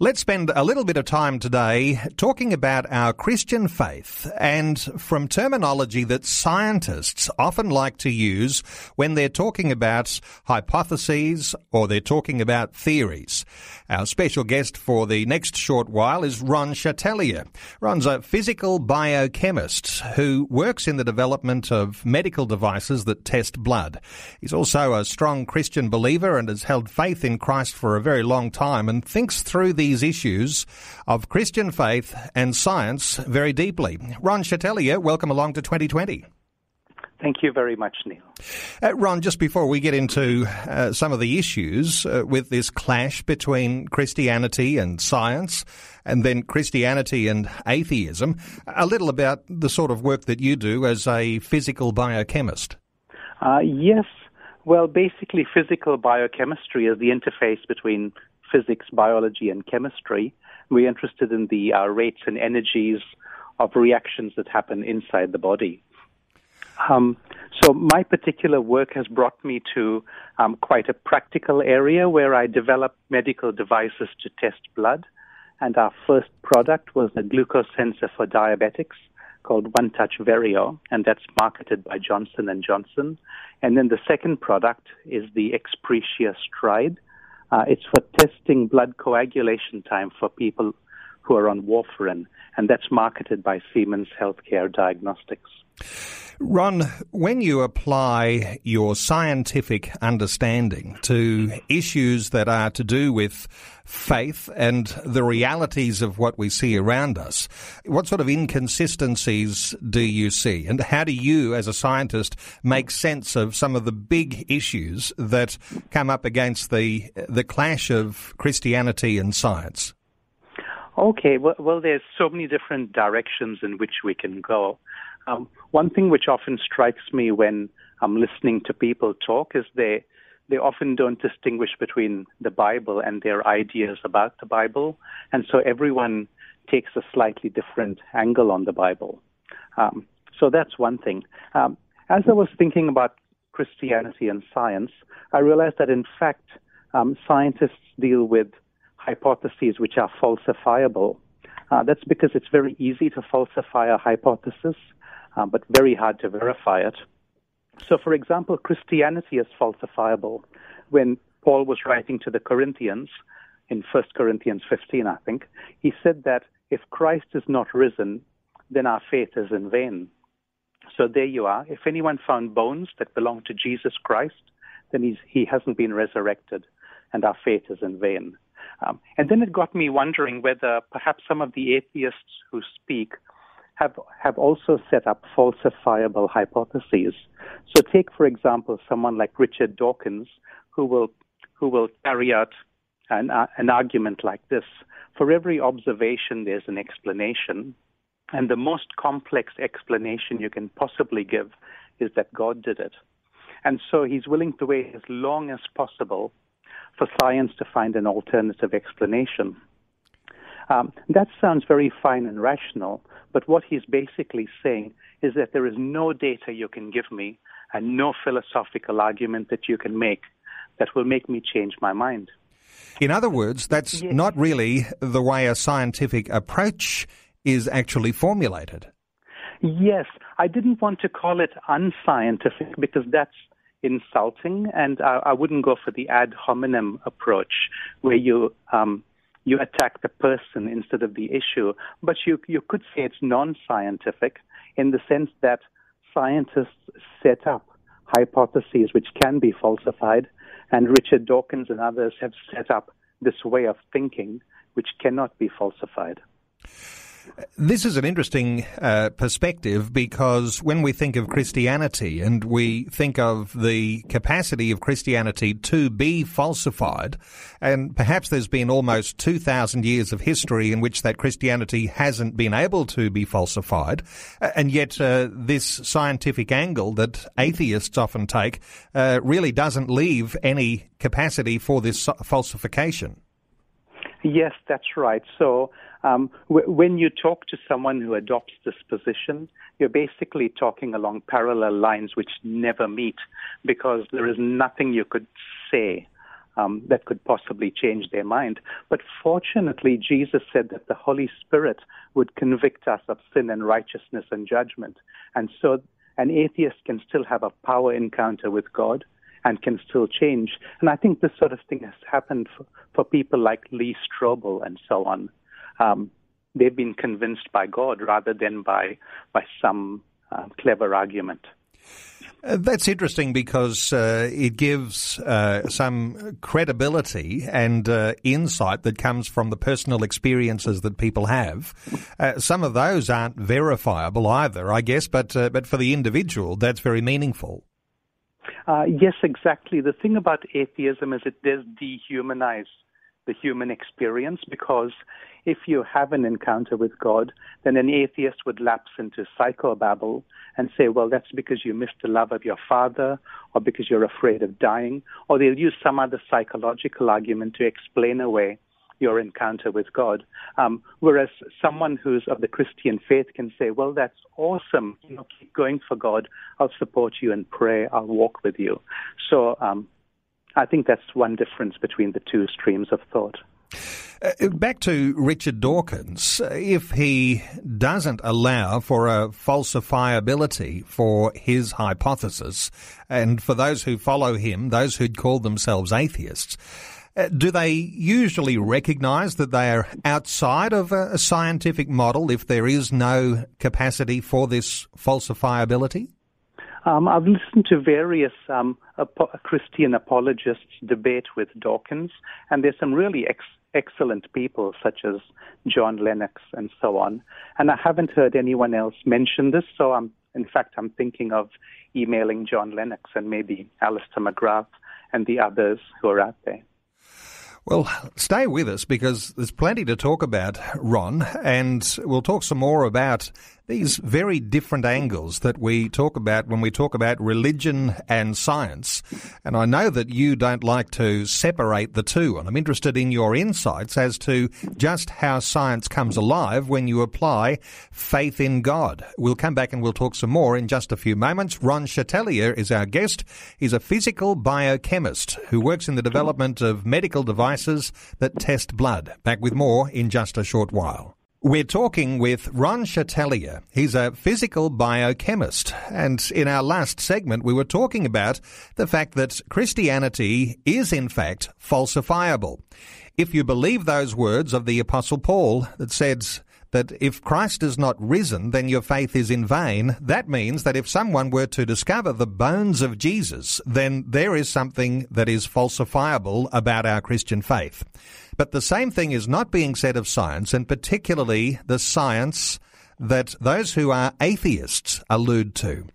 Let's spend a little bit of time today talking about our Christian faith and from terminology that scientists often like to use when they're talking about hypotheses or they're talking about theories. Our special guest for the next short while is Ron Chatelier. Ron's a physical biochemist who works in the development of medical devices that test blood. He's also a strong Christian believer and has held faith in Christ for a very long time and thinks through these issues of Christian faith and science very deeply. Ron Chatelier, welcome along to 2020. Thank you very much, Neil. Uh, Ron, just before we get into uh, some of the issues uh, with this clash between Christianity and science, and then Christianity and atheism, a little about the sort of work that you do as a physical biochemist. Uh, yes. Well, basically, physical biochemistry is the interface between physics, biology, and chemistry. We're interested in the uh, rates and energies of reactions that happen inside the body. Um, so my particular work has brought me to um, quite a practical area where I develop medical devices to test blood. And our first product was a glucose sensor for diabetics called One Touch Verio, and that's marketed by Johnson and Johnson. And then the second product is the Xprecia Stride, uh, it's for testing blood coagulation time for people who are on warfarin, and that's marketed by Siemens Healthcare Diagnostics. Ron, when you apply your scientific understanding to issues that are to do with faith and the realities of what we see around us, what sort of inconsistencies do you see? And how do you, as a scientist, make sense of some of the big issues that come up against the, the clash of Christianity and science? Okay, well, well, there's so many different directions in which we can go. Um, one thing which often strikes me when I'm listening to people talk is they they often don't distinguish between the Bible and their ideas about the Bible, and so everyone takes a slightly different angle on the Bible. Um, so that's one thing. Um, as I was thinking about Christianity and science, I realized that in fact um, scientists deal with hypotheses which are falsifiable. Uh, that's because it's very easy to falsify a hypothesis um, but very hard to verify it. So, for example, Christianity is falsifiable. When Paul was writing to the Corinthians in 1 Corinthians 15, I think, he said that if Christ is not risen, then our faith is in vain. So there you are. If anyone found bones that belong to Jesus Christ, then he hasn't been resurrected, and our faith is in vain. Um, and then it got me wondering whether perhaps some of the atheists who speak have, have also set up falsifiable hypotheses. So take, for example, someone like Richard Dawkins, who will, who will carry out an, uh, an argument like this. For every observation, there's an explanation. And the most complex explanation you can possibly give is that God did it. And so he's willing to wait as long as possible for science to find an alternative explanation. Um, that sounds very fine and rational, but what he's basically saying is that there is no data you can give me and no philosophical argument that you can make that will make me change my mind. In other words, that's yes. not really the way a scientific approach is actually formulated. Yes, I didn't want to call it unscientific because that's insulting, and I, I wouldn't go for the ad hominem approach where you um, you attack the person instead of the issue. But you, you could say it's non scientific in the sense that scientists set up hypotheses which can be falsified, and Richard Dawkins and others have set up this way of thinking which cannot be falsified. This is an interesting uh, perspective because when we think of Christianity and we think of the capacity of Christianity to be falsified, and perhaps there's been almost 2,000 years of history in which that Christianity hasn't been able to be falsified, and yet uh, this scientific angle that atheists often take uh, really doesn't leave any capacity for this falsification. Yes, that's right. So um, w- when you talk to someone who adopts this position, you're basically talking along parallel lines which never meet because there is nothing you could say um, that could possibly change their mind. But fortunately, Jesus said that the Holy Spirit would convict us of sin and righteousness and judgment. And so an atheist can still have a power encounter with God and can still change. And I think this sort of thing has happened for, for people like Lee Strobel and so on um, they've been convinced by God rather than by by some uh, clever argument. Uh, that's interesting because uh, it gives uh, some credibility and uh, insight that comes from the personal experiences that people have. Uh, some of those aren't verifiable either, I guess, but but for the individual, that's very meaningful. yes, exactly. The thing about atheism is it does dehumanize the human experience because if you have an encounter with God, then an atheist would lapse into psychobabble and say, well, that's because you missed the love of your father or because you're afraid of dying, or they'll use some other psychological argument to explain away your encounter with God. Um, whereas someone who's of the Christian faith can say, well, that's awesome. You know, keep going for God. I'll support you in prayer. I'll walk with you. So um, I think that's one difference between the two streams of thought. Uh, back to Richard Dawkins, if he doesn't allow for a falsifiability for his hypothesis, and for those who follow him, those who'd call themselves atheists, uh, do they usually recognize that they are outside of a, a scientific model if there is no capacity for this falsifiability? Um, I've listened to various um, Christian apologists debate with Dawkins, and there's some really ex- excellent people such as John Lennox and so on. And I haven't heard anyone else mention this, so I'm, in fact, I'm thinking of emailing John Lennox and maybe Alister McGrath and the others who are out there. Well, stay with us because there's plenty to talk about, Ron, and we'll talk some more about these very different angles that we talk about when we talk about religion and science. And I know that you don't like to separate the two, and I'm interested in your insights as to just how science comes alive when you apply faith in God. We'll come back and we'll talk some more in just a few moments. Ron Chatelier is our guest. He's a physical biochemist who works in the development of medical devices that test blood. Back with more in just a short while. We're talking with Ron Chatelier. He's a physical biochemist. And in our last segment, we were talking about the fact that Christianity is in fact falsifiable. If you believe those words of the Apostle Paul that says, that if Christ is not risen, then your faith is in vain. That means that if someone were to discover the bones of Jesus, then there is something that is falsifiable about our Christian faith. But the same thing is not being said of science, and particularly the science that those who are atheists allude to.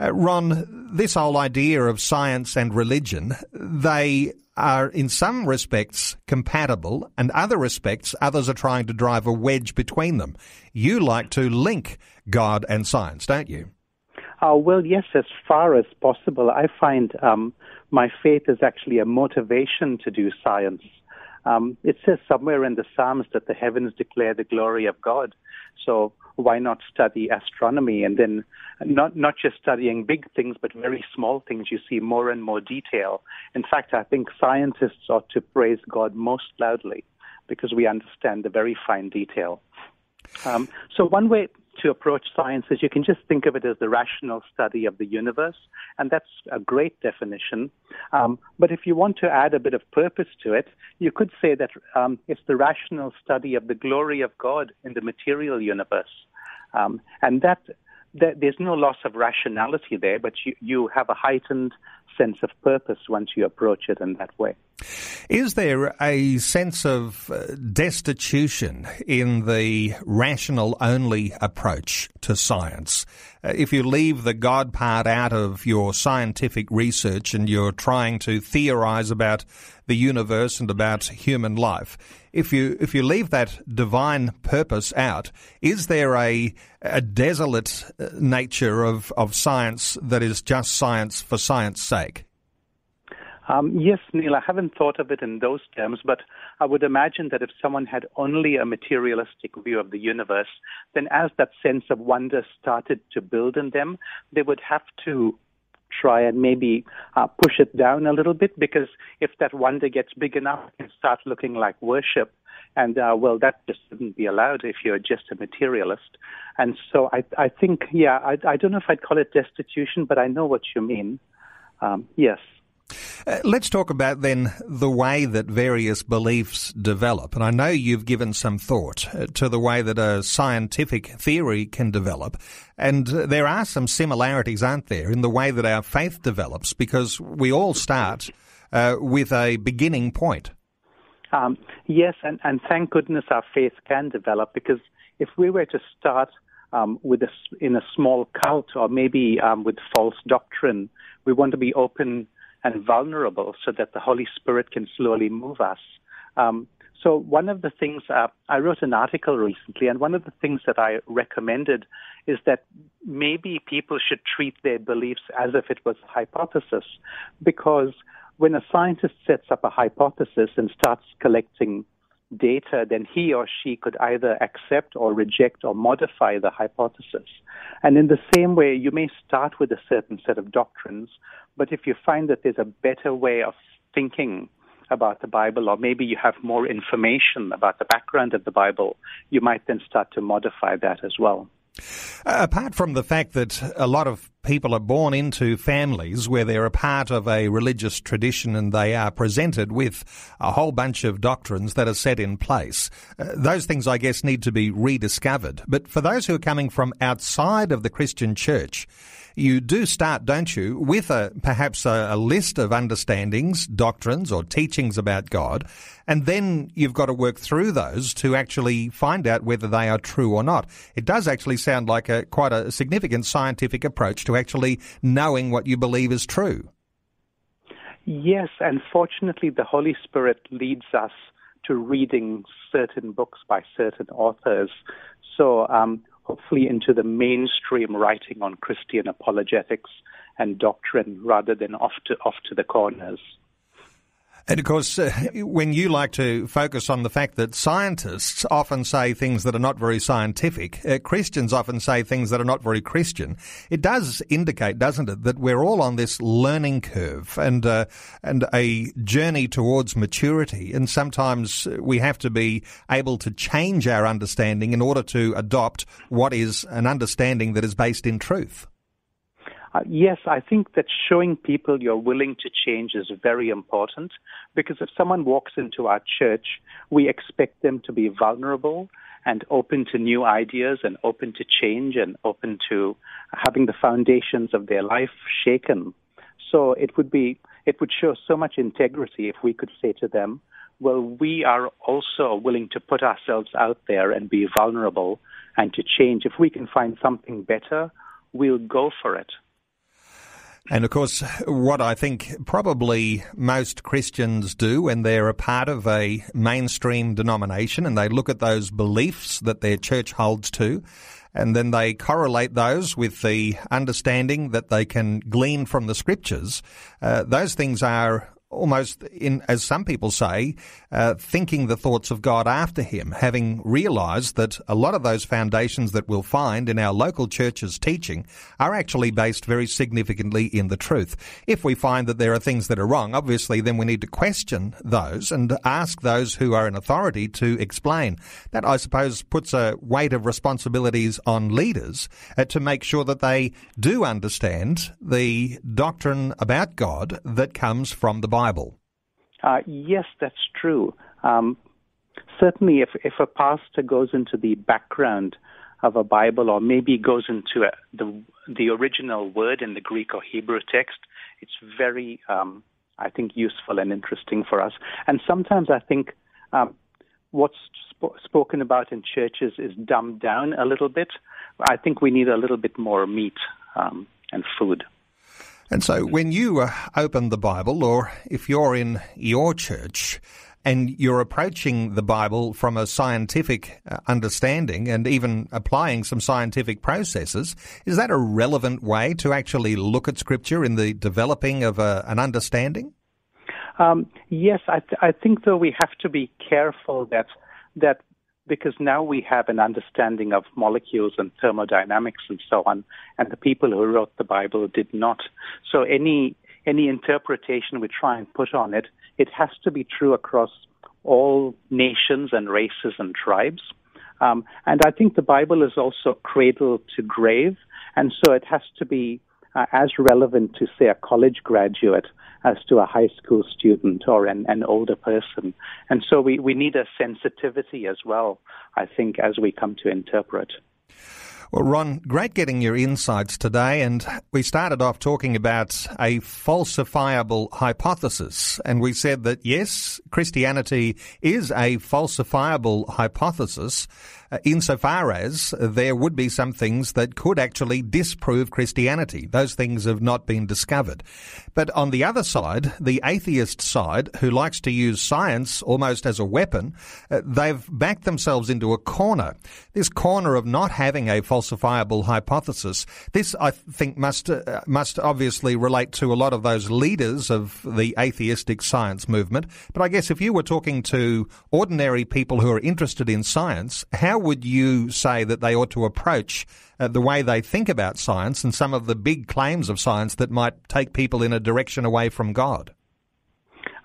Uh, Ron, this whole idea of science and religion, they are in some respects compatible and other respects others are trying to drive a wedge between them. You like to link God and science, don't you? Uh, well, yes, as far as possible. I find um, my faith is actually a motivation to do science. Um, it says somewhere in the Psalms that the heavens declare the glory of God. So why not study astronomy and then not not just studying big things but very small things? You see more and more detail. In fact i think scientists ought to praise god most loudly because we understand the very fine detail. Um, so one way to approach science is you can just think of it as the rational study of the universe, and that's a great definition. Um, but if you want to add a bit of purpose to it, you could say that um, it's the rational study of the glory of God in the material universe. Um, and that, that, there's no loss of rationality there, but you, you have a heightened sense of purpose once you approach it in that way. Is there a sense of uh, destitution in the rational only approach to science? Uh, if you leave the God part out of your scientific research and you're trying to theorize about the universe and about human life, if you if you leave that divine purpose out, is there a a desolate uh, nature of, of science that is just science for science sake? Um, yes, Neil, I haven't thought of it in those terms, but I would imagine that if someone had only a materialistic view of the universe, then as that sense of wonder started to build in them, they would have to try and maybe uh, push it down a little bit because if that wonder gets big enough, it can start looking like worship. And uh, well, that just wouldn't be allowed if you're just a materialist. And so I, I think, yeah, I, I don't know if I'd call it destitution, but I know what you mean. Um, yes. Uh, let's talk about then the way that various beliefs develop. And I know you've given some thought uh, to the way that a scientific theory can develop. And uh, there are some similarities, aren't there, in the way that our faith develops because we all start uh, with a beginning point. Um, yes, and, and thank goodness our faith can develop because if we were to start um, with a, in a small cult or maybe um, with false doctrine, we want to be open and vulnerable so that the Holy Spirit can slowly move us. Um, so one of the things uh, I wrote an article recently, and one of the things that I recommended is that maybe people should treat their beliefs as if it was a hypothesis, because when a scientist sets up a hypothesis and starts collecting data, then he or she could either accept or reject or modify the hypothesis. And in the same way, you may start with a certain set of doctrines, but if you find that there's a better way of thinking about the Bible, or maybe you have more information about the background of the Bible, you might then start to modify that as well. Uh, apart from the fact that a lot of people are born into families where they're a part of a religious tradition and they are presented with a whole bunch of doctrines that are set in place, uh, those things, I guess, need to be rediscovered. But for those who are coming from outside of the Christian church, you do start, don't you, with a perhaps a, a, list of understandings, doctrines, or teachings about God, and then you've got to work through those to actually find out whether they are true or not. It does actually sound like a quite a significant scientific approach to actually knowing what you believe is true. Yes, and fortunately, the Holy Spirit leads us to reading certain books by certain authors. So um, hopefully into the mainstream writing on Christian apologetics and doctrine rather than off to off to the corners. And of course, uh, when you like to focus on the fact that scientists often say things that are not very scientific, uh, Christians often say things that are not very Christian, it does indicate, doesn't it, that we're all on this learning curve and uh, and a journey towards maturity. And sometimes we have to be able to change our understanding in order to adopt what is an understanding that is based in truth. Uh, yes, I think that showing people you're willing to change is very important because if someone walks into our church, we expect them to be vulnerable and open to new ideas and open to change and open to having the foundations of their life shaken. So it would be, it would show so much integrity if we could say to them, well, we are also willing to put ourselves out there and be vulnerable and to change. If we can find something better, we'll go for it. And of course, what I think probably most Christians do when they're a part of a mainstream denomination and they look at those beliefs that their church holds to, and then they correlate those with the understanding that they can glean from the scriptures, uh, those things are almost in, as some people say, uh, thinking the thoughts of God after him, having realized that a lot of those foundations that we'll find in our local church's teaching are actually based very significantly in the truth. If we find that there are things that are wrong, obviously then we need to question those and ask those who are in authority to explain. That, I suppose, puts a weight of responsibilities on leaders uh, to make sure that they do understand the doctrine about God that comes from the Bible. Uh, yes, that's true. Um, certainly, if, if a pastor goes into the background of a Bible or maybe goes into a, the, the original word in the Greek or Hebrew text, it's very, um, I think, useful and interesting for us. And sometimes I think um, what's sp- spoken about in churches is dumbed down a little bit. I think we need a little bit more meat um, and food. And so when you uh, open the Bible, or if you're in your church, and you're approaching the Bible from a scientific uh, understanding and even applying some scientific processes, is that a relevant way to actually look at Scripture in the developing of a, uh, an understanding? Um, yes, I, th- I think though we have to be careful that that because now we have an understanding of molecules and thermodynamics and so on, and the people who wrote the Bible did not. So any any interpretation we try and put on it, it has to be true across all nations and races and tribes. Um, and I think the Bible is also cradle to grave, and so it has to be uh, as relevant to, say, a college graduate as to a high school student or an, an older person. And so we, we need a sensitivity as well, I think, as we come to interpret. Well, Ron, great getting your insights today. And we started off talking about a falsifiable hypothesis. And we said that yes, Christianity is a falsifiable hypothesis insofar as there would be some things that could actually disprove Christianity. Those things have not been discovered. But on the other side, the atheist side, who likes to use science almost as a weapon, uh, they've backed themselves into a corner. This corner of not having a falsifiable hypothesis. This, I think, must uh, must obviously relate to a lot of those leaders of the atheistic science movement. But I guess if you were talking to ordinary people who are interested in science, how would you say that they ought to approach uh, the way they think about science and some of the big claims of science that might take people in a direction away from God?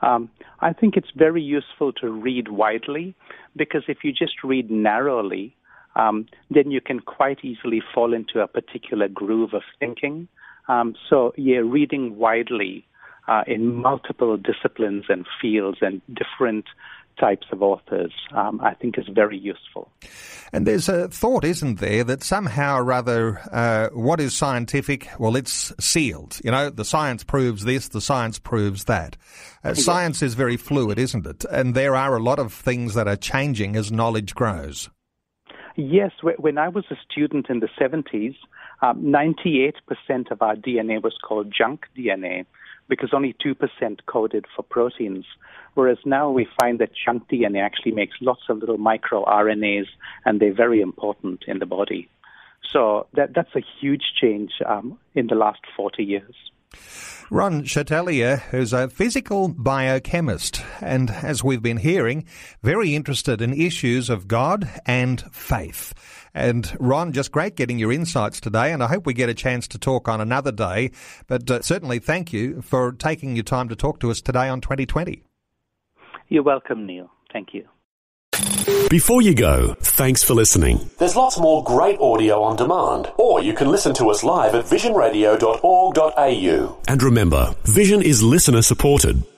Um, I think it's very useful to read widely because if you just read narrowly, um, then you can quite easily fall into a particular groove of thinking. Um, so, yeah, reading widely uh, in multiple disciplines and fields and different types of authors, um, I think is very useful. And there's a thought, isn't there, that somehow or rather, uh, what is scientific? Well, it's sealed. You know, the science proves this, the science proves that. Uh, yes. Science is very fluid, isn't it? And there are a lot of things that are changing as knowledge grows. Yes, when I was a student in the 70s, um, 98% of our DNA was called junk DNA because only 2% coded for proteins. Whereas now we find that junk DNA actually makes lots of little microRNAs, and they're very important in the body. So that, that's a huge change um, in the last 40 years. Ron Chatelier, is a physical biochemist, and as we've been hearing, very interested in issues of God and faith. And Ron, just great getting your insights today, and I hope we get a chance to talk on another day. But uh, certainly thank you for taking your time to talk to us today on 2020. You're welcome, Neil. Thank you. Before you go, thanks for listening. There's lots more great audio on demand, or you can listen to us live at visionradio.org.au. And remember, Vision is listener supported.